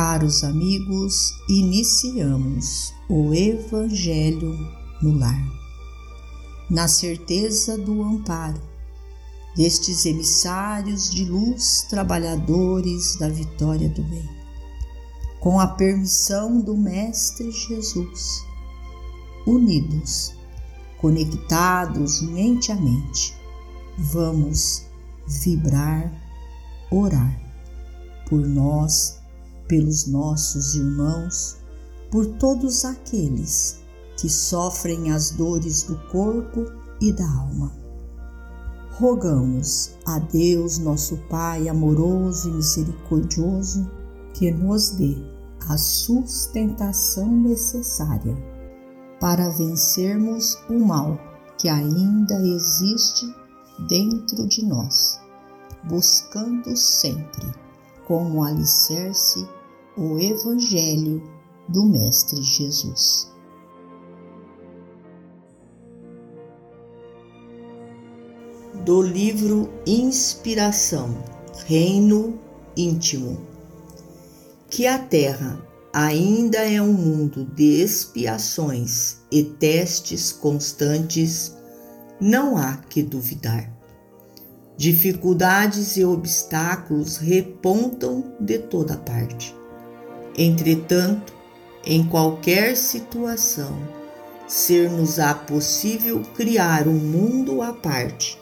Caros amigos, iniciamos o Evangelho no lar, na certeza do amparo destes emissários de luz, trabalhadores da vitória do bem. Com a permissão do Mestre Jesus, unidos, conectados mente a mente, vamos vibrar, orar por nós, pelos nossos irmãos, por todos aqueles que sofrem as dores do corpo e da alma. Rogamos a Deus, nosso Pai amoroso e misericordioso, que nos dê a sustentação necessária para vencermos o mal que ainda existe dentro de nós, buscando sempre como alicerce o Evangelho do Mestre Jesus. Do livro Inspiração Reino Íntimo que a Terra ainda é um mundo de expiações e testes constantes, não há que duvidar. Dificuldades e obstáculos repontam de toda parte. Entretanto, em qualquer situação, ser-nos-á possível criar um mundo à parte,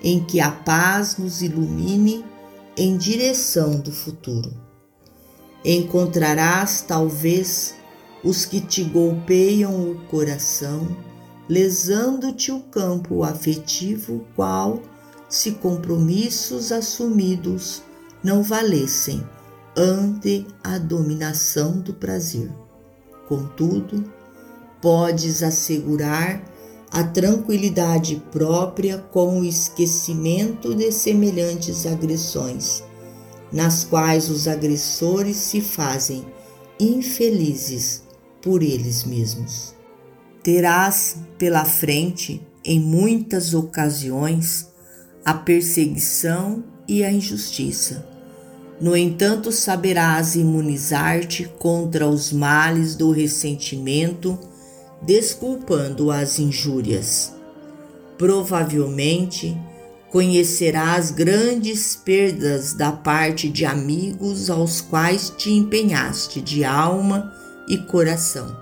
em que a paz nos ilumine em direção do futuro. Encontrarás, talvez, os que te golpeiam o coração, lesando-te o campo afetivo, qual se compromissos assumidos não valessem ante a dominação do prazer. Contudo, podes assegurar a tranquilidade própria com o esquecimento de semelhantes agressões, nas quais os agressores se fazem infelizes por eles mesmos. Terás pela frente, em muitas ocasiões, a perseguição e a injustiça. No entanto, saberás imunizar-te contra os males do ressentimento, desculpando as injúrias. Provavelmente conhecerás grandes perdas da parte de amigos aos quais te empenhaste de alma e coração.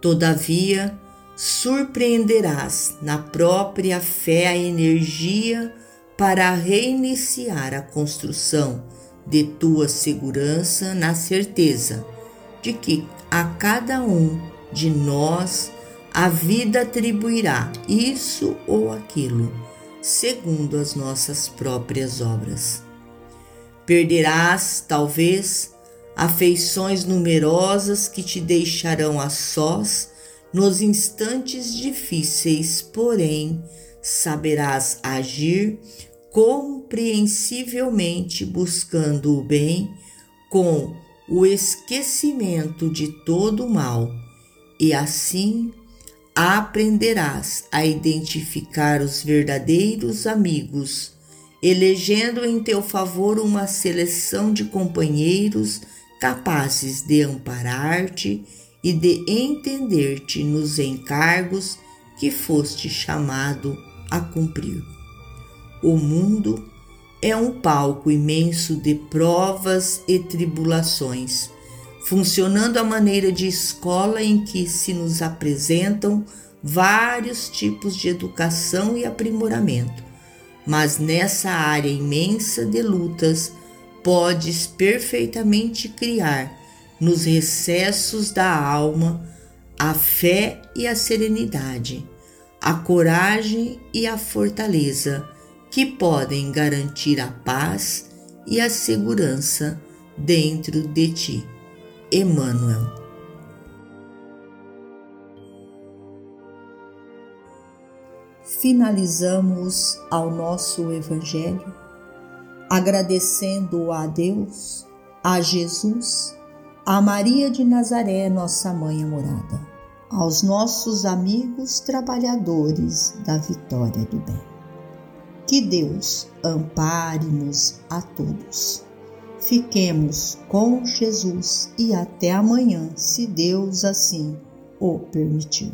Todavia, surpreenderás na própria fé a energia para reiniciar a construção de tua segurança na certeza de que a cada um de nós a vida atribuirá isso ou aquilo, segundo as nossas próprias obras. Perderás, talvez, afeições numerosas que te deixarão a sós nos instantes difíceis, porém, saberás agir compreensivelmente buscando o bem com o esquecimento de todo o mal, e assim aprenderás a identificar os verdadeiros amigos, elegendo em teu favor uma seleção de companheiros capazes de amparar-te e de entender-te nos encargos que foste chamado a cumprir. O mundo é um palco imenso de provas e tribulações, funcionando à maneira de escola em que se nos apresentam vários tipos de educação e aprimoramento. Mas nessa área imensa de lutas, podes perfeitamente criar nos recessos da alma a fé e a serenidade, a coragem e a fortaleza que podem garantir a paz e a segurança dentro de ti. Emmanuel. Finalizamos ao nosso Evangelho agradecendo a Deus, a Jesus a Maria de Nazaré, nossa mãe amorada, aos nossos amigos trabalhadores da vitória do bem. Que Deus ampare-nos a todos. Fiquemos com Jesus e até amanhã, se Deus assim o permitir.